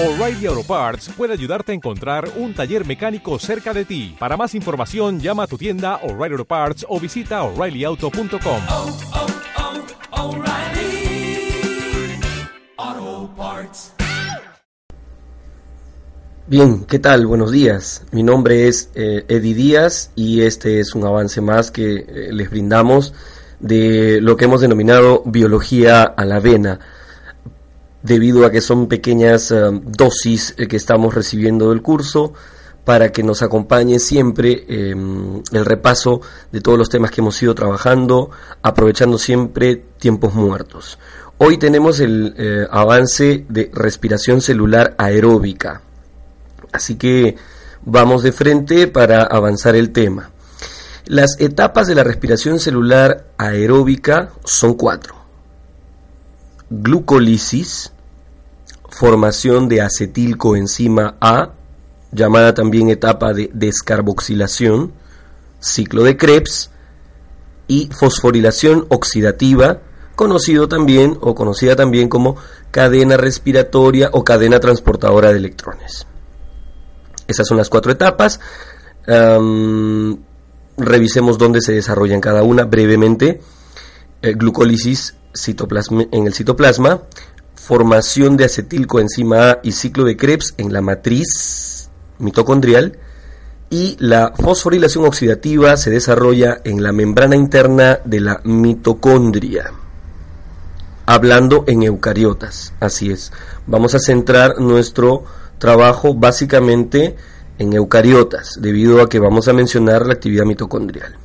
O'Reilly Auto Parts puede ayudarte a encontrar un taller mecánico cerca de ti. Para más información, llama a tu tienda O'Reilly Auto Parts o visita oreillyauto.com. oh, oh, Parts. Bien, ¿qué tal? Buenos días. Mi nombre es eh, Eddie Díaz y este es un avance más que eh, les brindamos de lo que hemos denominado biología a la avena, debido a que son pequeñas eh, dosis eh, que estamos recibiendo del curso para que nos acompañe siempre eh, el repaso de todos los temas que hemos ido trabajando, aprovechando siempre tiempos muertos. Hoy tenemos el eh, avance de respiración celular aeróbica. Así que vamos de frente para avanzar el tema. Las etapas de la respiración celular aeróbica son cuatro. Glucólisis, formación de acetilcoenzima A, llamada también etapa de descarboxilación, ciclo de Krebs, y fosforilación oxidativa, conocido también o conocida también como cadena respiratoria o cadena transportadora de electrones. Esas son las cuatro etapas. Revisemos dónde se desarrollan cada una brevemente. Eh, glucólisis en el citoplasma, formación de acetilcoenzima A y ciclo de Krebs en la matriz mitocondrial y la fosforilación oxidativa se desarrolla en la membrana interna de la mitocondria. Hablando en eucariotas, así es. Vamos a centrar nuestro trabajo básicamente en eucariotas, debido a que vamos a mencionar la actividad mitocondrial.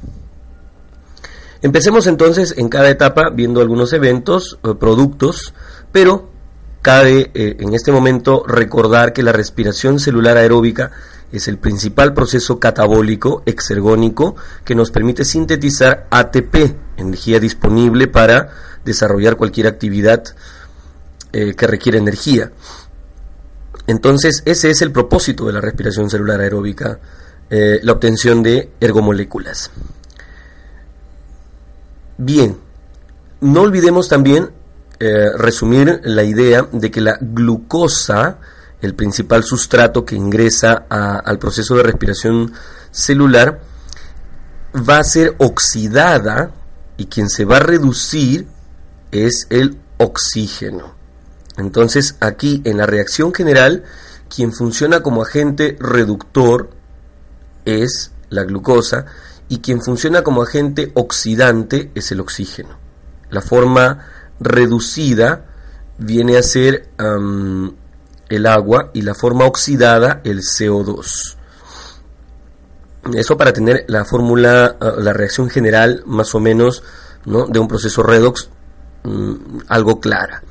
Empecemos entonces en cada etapa viendo algunos eventos, eh, productos, pero cabe eh, en este momento recordar que la respiración celular aeróbica es el principal proceso catabólico exergónico que nos permite sintetizar ATP, energía disponible para desarrollar cualquier actividad eh, que requiere energía. Entonces, ese es el propósito de la respiración celular aeróbica, la obtención de ergomoléculas. Bien, no olvidemos también eh, resumir la idea de que la glucosa, el principal sustrato que ingresa al proceso de respiración celular, va a ser oxidada y quien se va a reducir es el oxígeno. Entonces aquí en la reacción general, quien funciona como agente reductor es la glucosa y quien funciona como agente oxidante es el oxígeno. La forma reducida viene a ser el agua y la forma oxidada el CO2. Eso para tener la fórmula, uh, la reacción general más o menos ¿no? de un proceso redox um, algo clara.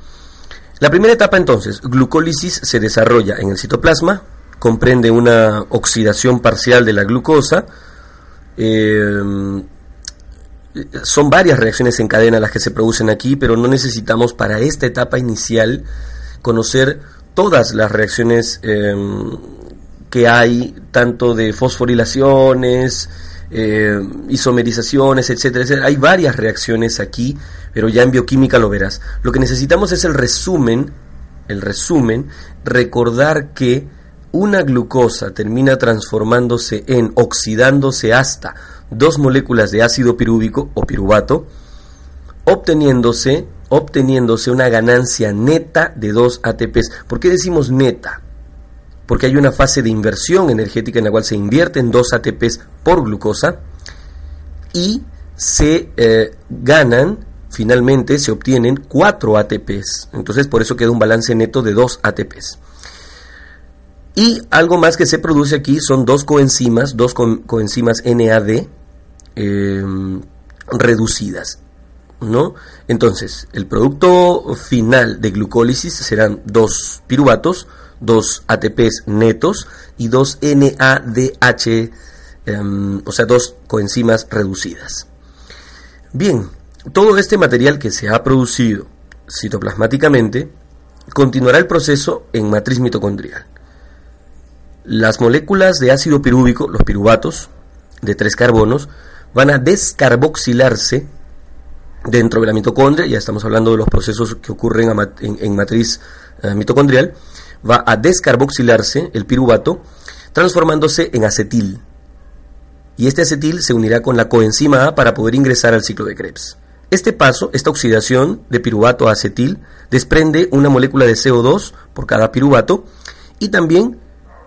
La primera etapa entonces, glucólisis, se desarrolla en el citoplasma, comprende una oxidación parcial de la glucosa, eh, son varias reacciones en cadena las que se producen aquí, pero no necesitamos para esta etapa inicial conocer todas las reacciones eh, que hay, tanto de fosforilaciones, eh, isomerizaciones, etcétera, etcétera. Hay varias reacciones aquí, pero ya en bioquímica lo verás. Lo que necesitamos es el resumen, el resumen, recordar que una glucosa termina transformándose en, oxidándose hasta dos moléculas de ácido pirúvico o piruvato, obteniéndose, obteniéndose una ganancia neta de dos ATPs. ¿Por qué decimos neta? Porque hay una fase de inversión energética en la cual se invierten dos ATPs por glucosa y se eh, ganan, finalmente se obtienen cuatro ATPs. Entonces por eso queda un balance neto de dos ATPs. Y algo más que se produce aquí son dos coenzimas, dos co coenzimas NAD eh, reducidas. ¿no? Entonces, el producto final de glucólisis serán dos piruvatos, dos ATPs netos y dos NADH, eh, o sea, dos coenzimas reducidas. Bien, todo este material que se ha producido citoplasmáticamente continuará el proceso en matriz mitocondrial. Las moléculas de ácido pirúvico, los piruvatos, de tres carbonos, van a descarboxilarse dentro de la mitocondria, ya estamos hablando de los procesos que ocurren en, matriz eh, mitocondrial, va a descarboxilarse el piruvato, transformándose en acetil. Y este acetil se unirá con la coenzima A para poder ingresar al ciclo de Krebs. Este paso, esta oxidación de piruvato a acetil, desprende una molécula de CO2 por cada piruvato y también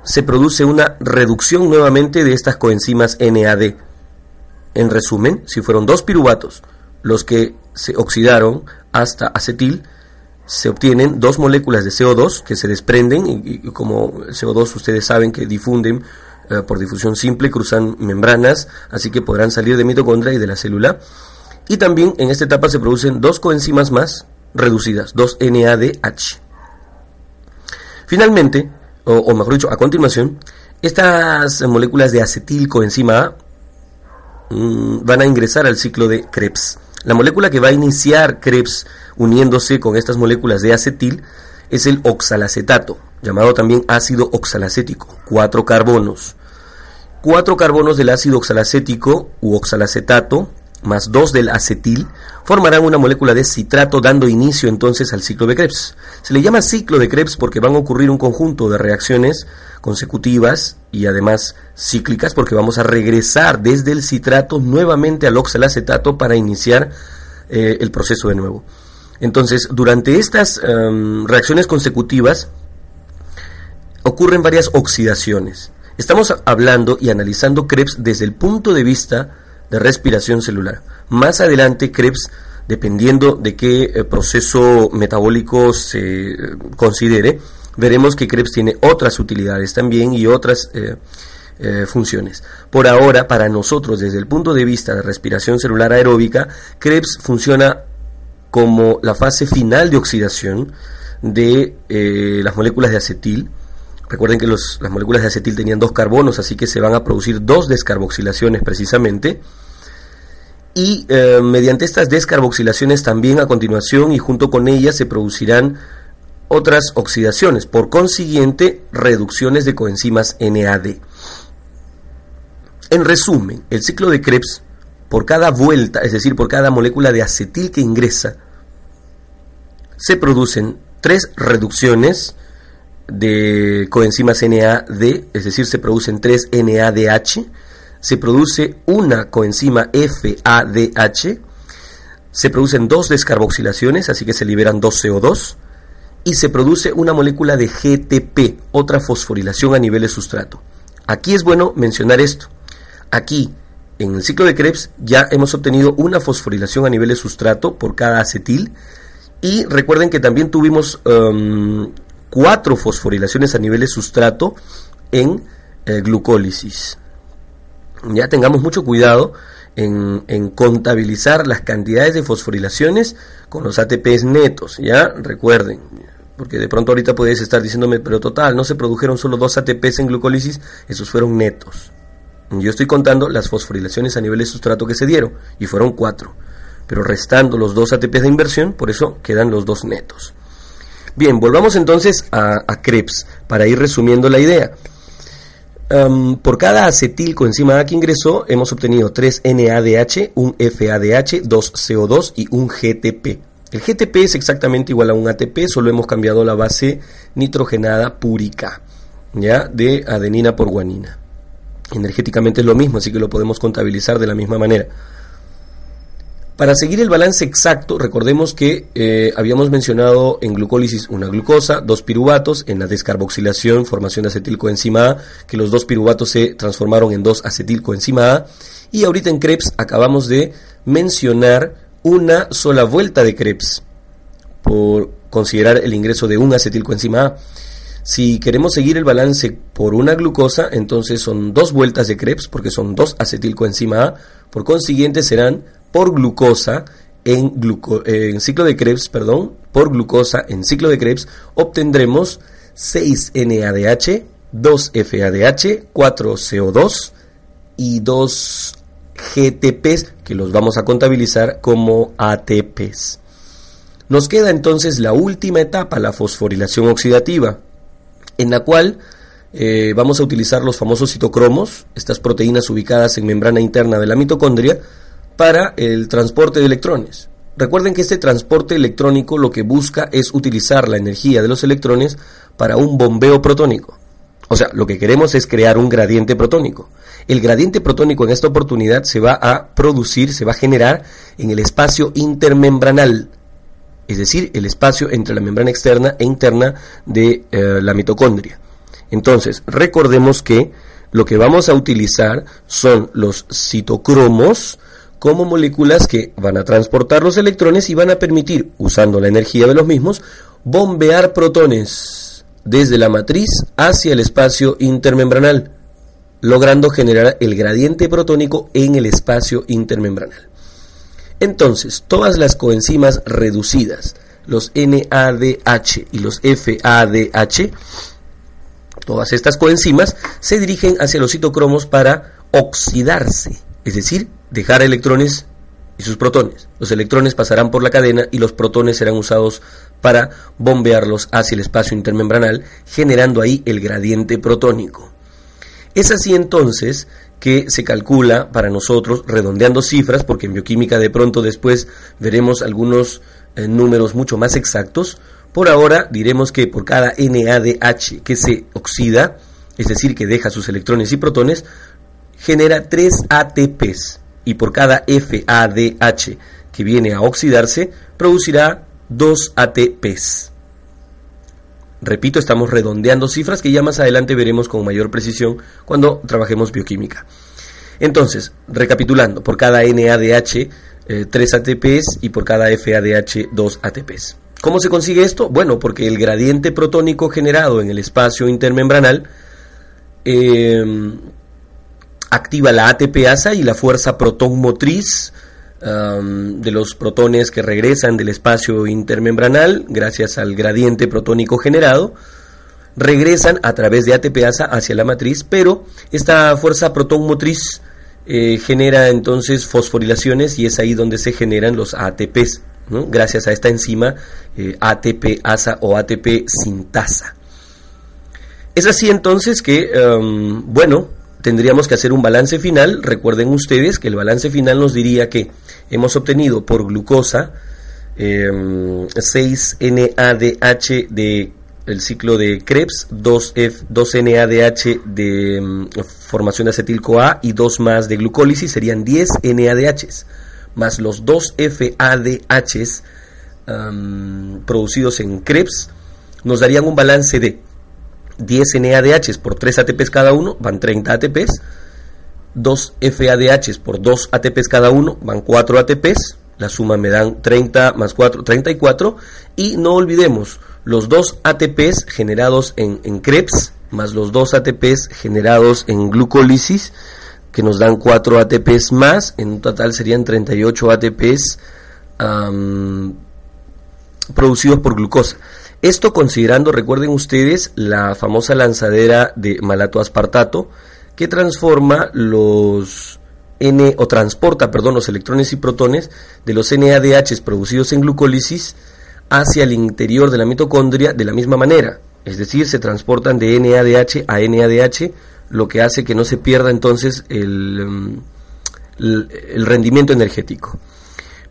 se produce una reducción nuevamente de estas coenzimas NAD. En resumen, si fueron dos piruvatos los que se oxidaron hasta acetil, se obtienen dos moléculas de CO2 que se desprenden y, como CO2 ustedes saben que difunden eh, por difusión simple, cruzan membranas, así que podrán salir de mitocondria y de la célula. Y también en esta etapa se producen dos coenzimas más reducidas, dos NADH. Finalmente, o, mejor dicho, a continuación, estas moléculas de acetil coenzima A mm, van a ingresar al ciclo de Krebs. La molécula que va a iniciar Krebs uniéndose con estas moléculas de acetil es el oxalacetato, llamado también ácido oxalacético, cuatro carbonos. Cuatro carbonos del ácido oxalacético u oxalacetato más dos del acetil formarán una molécula de citrato dando inicio entonces al ciclo de Krebs. Se le llama ciclo de Krebs porque van a ocurrir un conjunto de reacciones consecutivas y además cíclicas porque vamos a regresar desde el citrato nuevamente al oxalacetato para iniciar eh, el proceso de nuevo. Entonces, durante estas em, reacciones consecutivas ocurren varias oxidaciones. Estamos hablando y analizando Krebs desde el punto de vista de respiración celular. Más adelante, Krebs, dependiendo de qué eh, proceso metabólico se eh, considere, veremos que Krebs tiene otras utilidades también y otras eh, funciones. Por ahora, para nosotros, desde el punto de vista de respiración celular aeróbica, Krebs funciona como la fase final de oxidación de las moléculas de acetil. Recuerden que las moléculas de acetil tenían dos carbonos, así que se van a producir dos descarboxilaciones precisamente. Y eh, mediante estas descarboxilaciones también a continuación y junto con ellas se producirán otras oxidaciones, por consiguiente reducciones de coenzimas NAD. En resumen, el ciclo de Krebs, por cada vuelta, es decir, por cada molécula de acetil que ingresa, se producen tres reducciones de coenzimas NAD, es decir, se producen tres NADH, se produce una coenzima FADH, se producen dos descarboxilaciones, así que se liberan dos CO2, y se produce una molécula de GTP, otra fosforilación a nivel de sustrato. Aquí es bueno mencionar esto. Aquí, en el ciclo de Krebs, ya hemos obtenido una fosforilación a nivel de sustrato por cada acetil, y recuerden que también tuvimos um, cuatro fosforilaciones a nivel de sustrato en eh, glucólisis. Ya tengamos mucho cuidado en, en, contabilizar las cantidades de fosforilaciones con los ATPs netos, ¿ya? Recuerden, porque de pronto ahorita puedes estar diciéndome, pero total, no se produjeron solo dos ATPs en glucólisis, esos fueron netos. Yo estoy contando las fosforilaciones a nivel de sustrato que se dieron, y fueron cuatro pero restando los dos ATPs de inversión, por eso quedan los dos netos. Bien, volvamos entonces a, Krebs para ir resumiendo la idea. por cada acetil coenzima A que ingresó, hemos obtenido 3 NADH, un FADH, 2 CO2 y un GTP. El GTP es exactamente igual a un ATP, solo hemos cambiado la base nitrogenada púrica, ¿ya? De adenina por guanina. Energéticamente es lo mismo, así que lo podemos contabilizar de la misma manera. Para seguir el balance exacto, recordemos que eh, habíamos mencionado en glucólisis una glucosa, dos piruvatos, en la descarboxilación, formación de acetilcoenzima A, que los dos piruvatos se transformaron en dos acetilcoenzima A, y ahorita en Krebs acabamos de mencionar una sola vuelta de Krebs, por considerar el ingreso de un acetilcoenzima A. Si queremos seguir el balance por una glucosa, entonces son dos vueltas de Krebs, porque son dos acetilcoenzima A, por consiguiente serán por glucosa en, ciclo de Krebs, perdón, por glucosa en ciclo de Krebs, obtendremos 6 NADH, 2 FADH, 4 CO2 y 2 GTPs que los vamos a contabilizar como ATPs. Nos queda entonces la última etapa, la fosforilación oxidativa, en la cual eh, vamos a utilizar los famosos citocromos, estas proteínas ubicadas en membrana interna de la mitocondria, para el transporte de electrones. Recuerden que este transporte electrónico lo que busca es utilizar la energía de los electrones para un bombeo protónico. O sea, lo que queremos es crear un gradiente protónico. El gradiente protónico en esta oportunidad se va a producir, se va a generar en el espacio intermembranal, es decir, el espacio entre la membrana externa e interna de eh, la mitocondria. Entonces, recordemos que lo que vamos a utilizar son los citocromos como moléculas que van a transportar los electrones y van a permitir, usando la energía de los mismos, bombear protones desde la matriz hacia el espacio intermembranal, logrando generar el gradiente protónico en el espacio intermembranal. Entonces, todas las coenzimas reducidas, los NADH y los FADH, todas estas coenzimas se dirigen hacia los citocromos para oxidarse, es decir, dejar electrones y sus protones. Los electrones pasarán por la cadena y los protones serán usados para bombearlos hacia el espacio intermembranal, generando ahí el gradiente protónico. Es así entonces que se calcula para nosotros, redondeando cifras, porque en bioquímica de pronto después veremos algunos eh, números mucho más exactos, por ahora diremos que por cada NADH que se oxida, es decir, que deja sus electrones y protones, genera 3 ATPs y por cada FADH que viene a oxidarse, producirá 2 ATPs. Repito, estamos redondeando cifras que ya más adelante veremos con mayor precisión cuando trabajemos bioquímica. Entonces, recapitulando, por cada NADH 3 eh, ATPs y por cada FADH 2 ATPs. ¿Cómo se consigue esto? Bueno, porque el gradiente protónico generado en el espacio intermembranal em, activa la ATPasa y la fuerza protón motriz de los protones que regresan del espacio intermembranal gracias al gradiente protónico generado regresan a través de ATPasa hacia la matriz, pero esta fuerza protón motriz eh, genera entonces fosforilaciones y es ahí donde se generan los ATPs, gracias a esta enzima eh, ATP-ASA o ATP sintasa. Es así entonces que, bueno, tendríamos que hacer un balance final. Recuerden ustedes que el balance final nos diría que hemos obtenido por glucosa 6NADH em, de el ciclo de Krebs, 2F, 2NADH de em, formación de acetil-CoA y 2 más de glucólisis serían 10 NADHs, más los 2 FADHs em, producidos en Krebs nos darían un balance de 10 NADHs por 3 ATPs cada uno, van 30 ATPs, 2 FADHs por 2 ATPs cada uno, van 4 ATPs, la suma me dan 30 más 4, 34, y no olvidemos los 2 ATPs generados en, en Krebs, más los 2 ATPs generados en glucólisis, que nos dan 4 ATPs más, en un total serían 38 ATPs producidos por glucosa. Esto considerando, recuerden ustedes, la famosa lanzadera de malatoaspartato que transforma los N o transporta, perdón, los electrones y protones de los NADH producidos en glucólisis hacia el interior de la mitocondria de la misma manera, es decir, se transportan de NADH a NADH, lo que hace que no se pierda entonces el, mm, el rendimiento energético.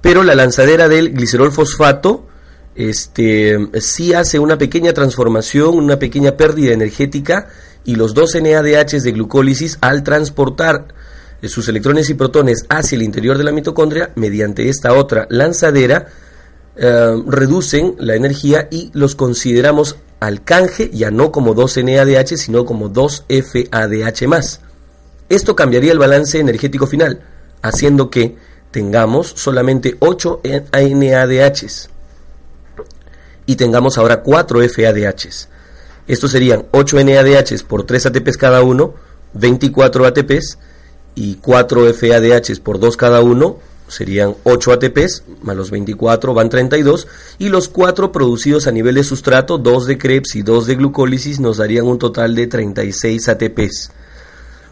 Pero la lanzadera del glicerol fosfato este, sí hace una pequeña transformación, una pequeña pérdida energética y los dos NADH de glucólisis al transportar eh, sus electrones y protones hacia el interior de la mitocondria mediante esta otra lanzadera eh, reducen la energía y los consideramos al canje ya no como dos NADH sino como dos FADH más. Esto cambiaría el balance energético final, haciendo que tengamos solamente 8 NADHs y tengamos ahora 4 FADHs. Estos serían 8 NADHs por 3 ATPs cada uno, 24 ATPs, y 4 FADHs por 2 cada uno, serían 8 ATPs, más los 24 van 32, y los 4 producidos a nivel de sustrato, 2 de Krebs y 2 de glucólisis, nos darían un total de 36 ATPs.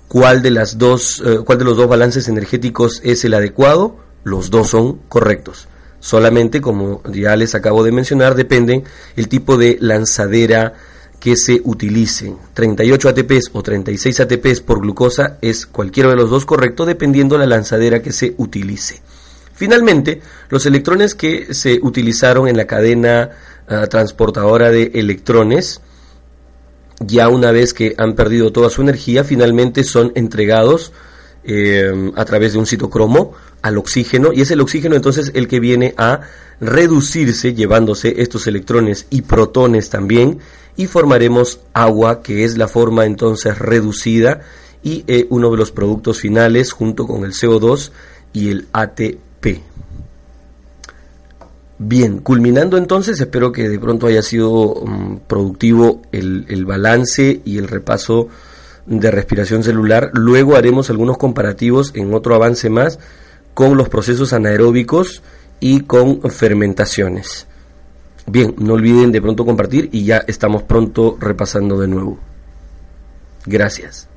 ¿Cuál de, las dos, eh, ¿Cuál de los dos balances energéticos es el adecuado? Los dos son correctos. Solamente, como ya les acabo de mencionar, dependen el tipo de lanzadera que se utilice. 38 ATPs o 36 ATPs por glucosa es cualquiera de los dos correcto dependiendo la lanzadera que se utilice. Finalmente, los electrones que se utilizaron en la cadena ah, transportadora de electrones, ya una vez que han perdido toda su energía, finalmente son entregados eh, a través de un citocromo al oxígeno y es el oxígeno entonces el que viene a reducirse llevándose estos electrones y protones también y formaremos agua que es la forma entonces reducida y eh, uno de los productos finales junto con el CO2 y el ATP. Bien, culminando entonces, espero que de pronto haya sido mm, productivo el, el balance y el repaso de respiración celular. Luego haremos algunos comparativos en otro avance más con los procesos anaeróbicos y con fermentaciones. Bien, no olviden de pronto compartir y ya estamos pronto repasando de nuevo. Gracias.